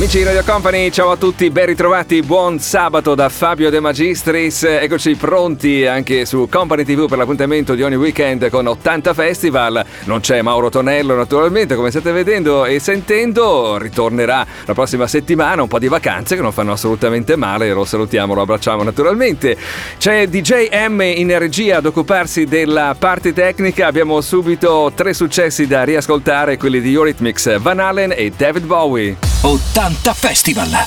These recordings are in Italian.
Amici di Radio Company, ciao a tutti, ben ritrovati, buon sabato da Fabio De Magistris. Eccoci pronti anche su Company TV per l'appuntamento di ogni weekend con 80 Festival. Non c'è Mauro Tonello naturalmente, come state vedendo e sentendo, ritornerà la prossima settimana, un po' di vacanze che non fanno assolutamente male, lo salutiamo, lo abbracciamo naturalmente. C'è DJ M in regia ad occuparsi della parte tecnica, abbiamo subito tre successi da riascoltare, quelli di Eurythmics, Van Allen e David Bowie. 80 Festival.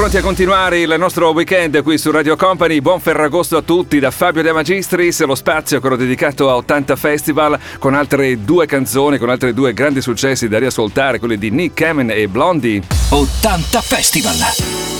pronti a continuare il nostro weekend qui su Radio Company. Buon Ferragosto a tutti da Fabio De Magistris, lo spazio quello dedicato a 80 Festival con altre due canzoni, con altri due grandi successi da riascoltare, quelli di Nick Cameron e Blondie. 80 Festival!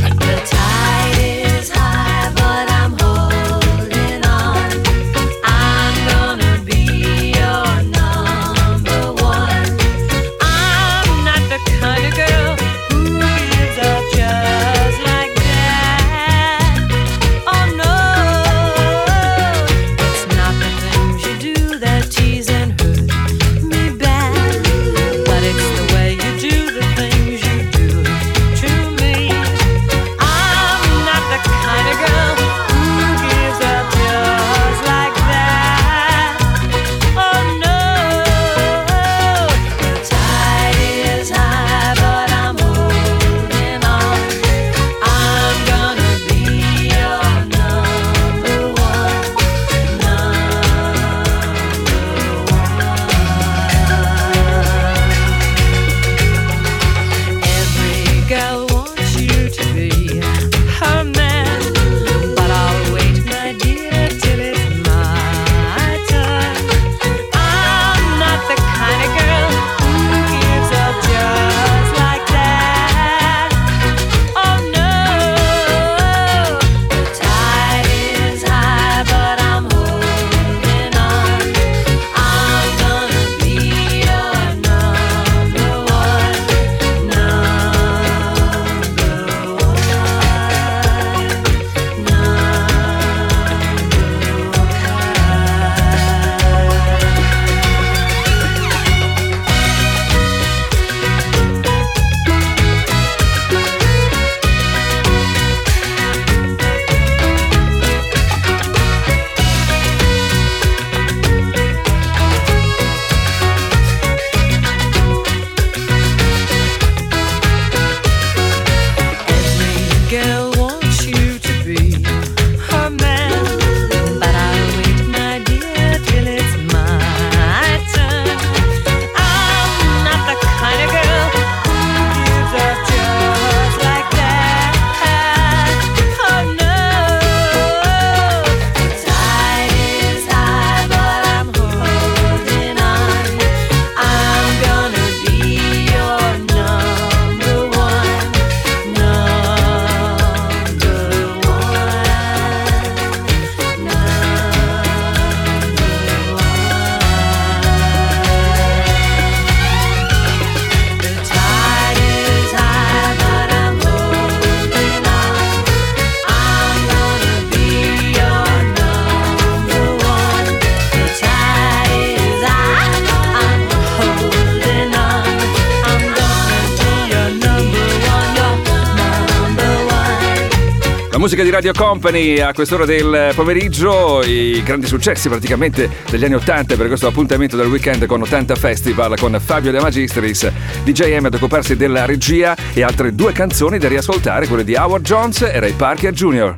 Radio Company a quest'ora del pomeriggio i grandi successi praticamente degli anni 80 per questo appuntamento del weekend con 80 Festival con Fabio De Magistris, DJM ad occuparsi della regia e altre due canzoni da riascoltare, quelle di Howard Jones e Ray Parker Jr.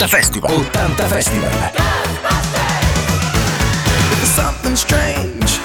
80 Festival. 80 Festival. There's something strange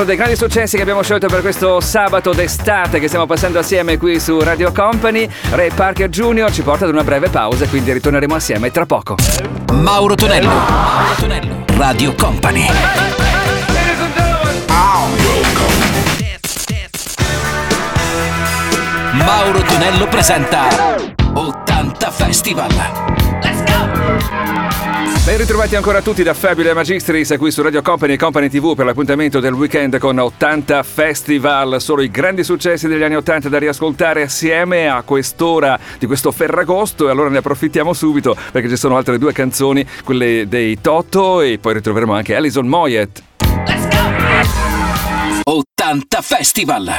altro dei grandi successi che abbiamo scelto per questo sabato d'estate che stiamo passando assieme qui su Radio Company, Ray Parker Jr. ci porta ad una breve pausa, quindi ritorneremo assieme tra poco. Mauro Tonello. Mauro Tonello. Radio Company. Mauro Tonello presenta 80 Festival. Ben ritrovati ancora tutti da Fabio e Magistris qui su Radio Company e Company TV per l'appuntamento del weekend con 80 Festival. Solo i grandi successi degli anni 80 da riascoltare assieme a quest'ora di questo Ferragosto e allora ne approfittiamo subito perché ci sono altre due canzoni, quelle dei Toto e poi ritroveremo anche Alison Moyet. 80 Festival.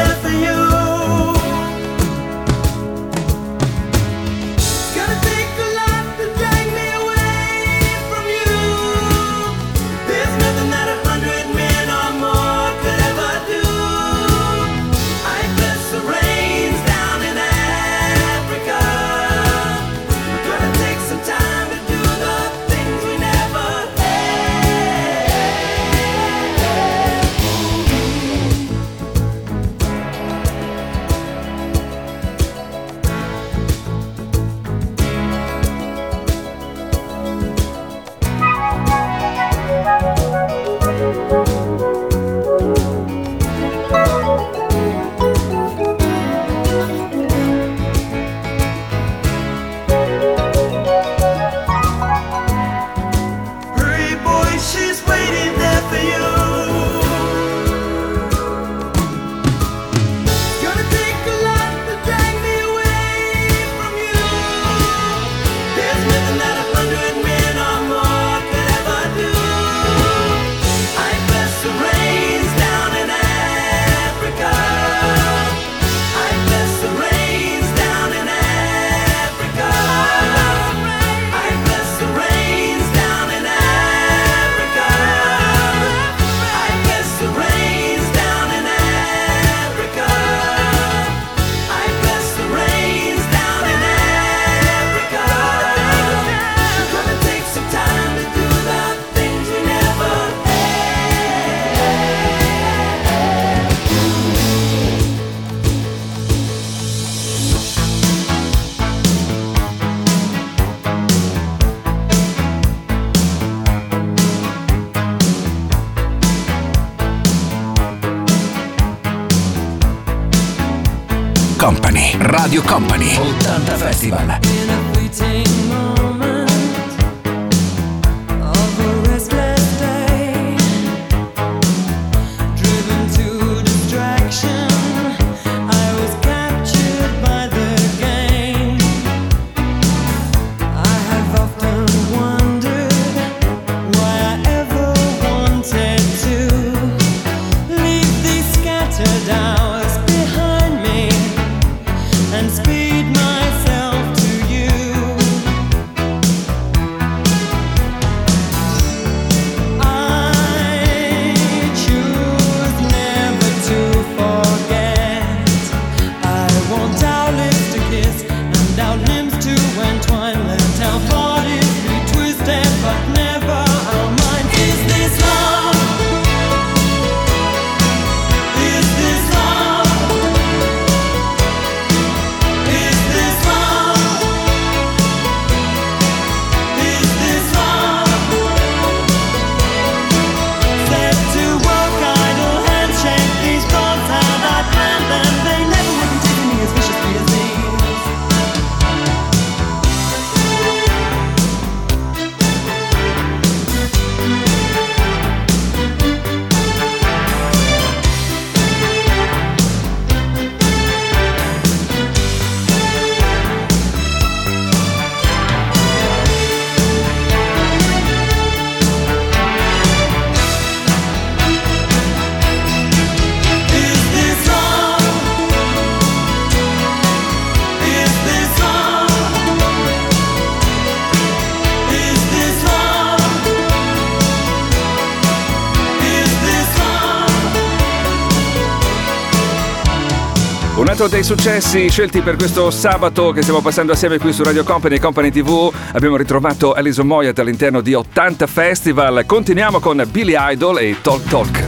momento dei successi scelti per questo sabato che stiamo passando assieme qui su Radio Company e Company TV. Abbiamo ritrovato Alison Moyat all'interno di 80 Festival. Continuiamo con Billy Idol e Talk Talk.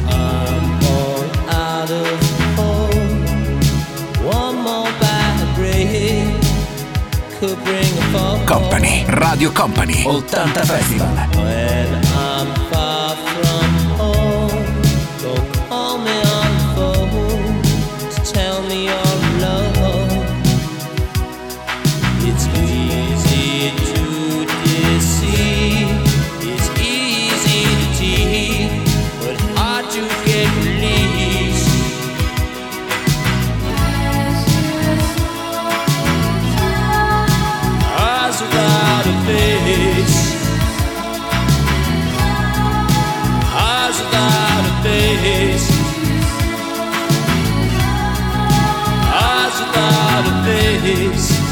Company, Radio Company, 80 Festival. days.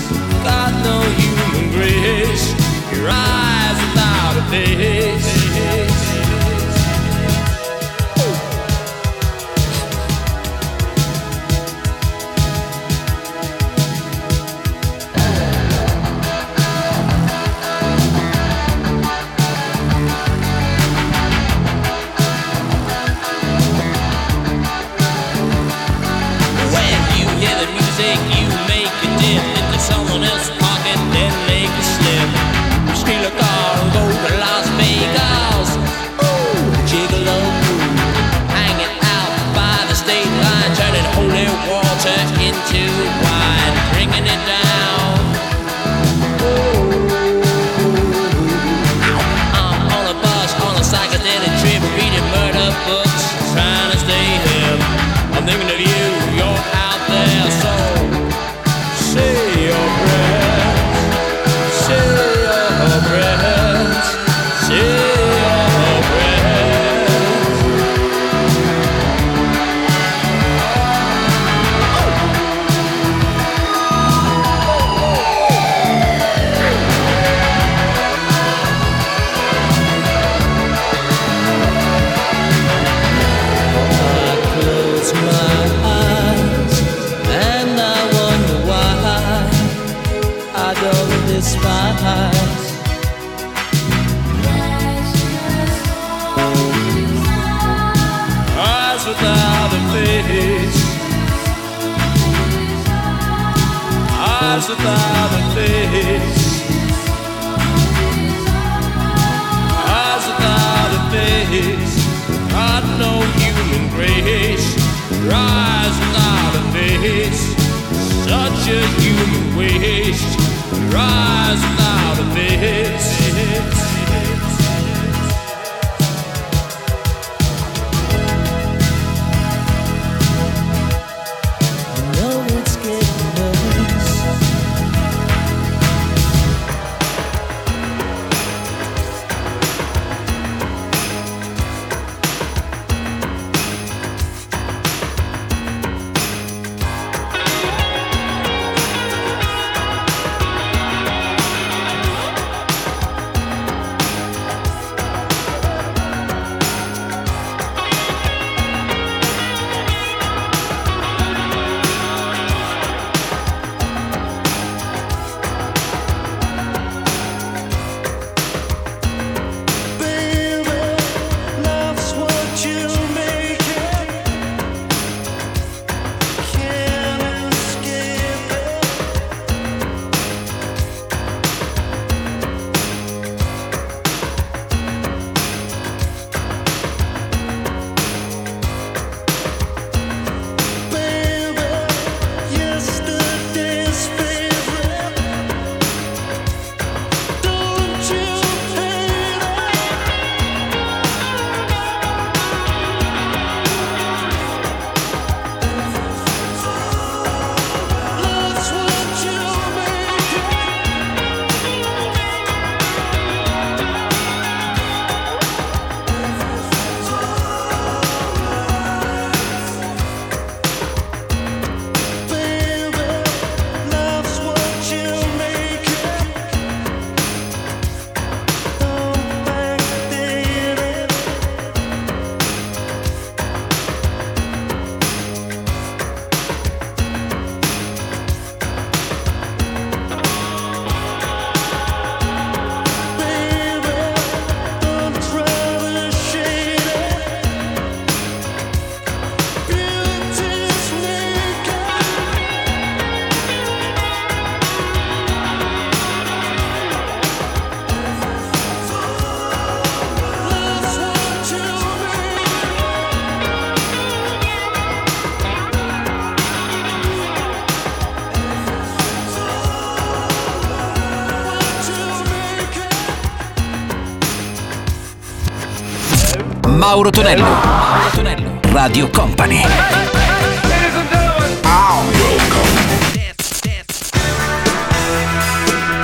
Mauro Tonello. Mauro Tonello. Radio Company.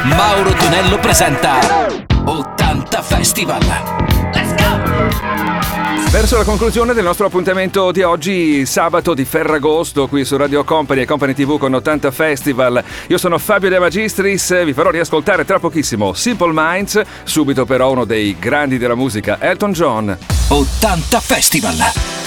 Mauro Tonello presenta Verso la conclusione del nostro appuntamento di oggi, sabato di Ferragosto, qui su Radio Company e Company TV con 80 Festival. Io sono Fabio De Magistris, vi farò riascoltare tra pochissimo Simple Minds, subito però uno dei grandi della musica, Elton John. 80 Festival.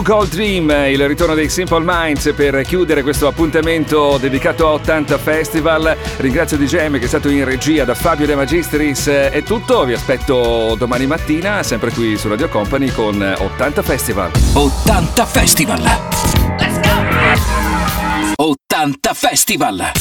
New Gold Dream, il ritorno dei Simple Minds per chiudere questo appuntamento dedicato a 80 Festival. Ringrazio DJM che è stato in regia da Fabio De Magistris. È tutto, vi aspetto domani mattina, sempre qui su Radio Company con 80 Festival. 80 Festival. Let's go! 80 Festival.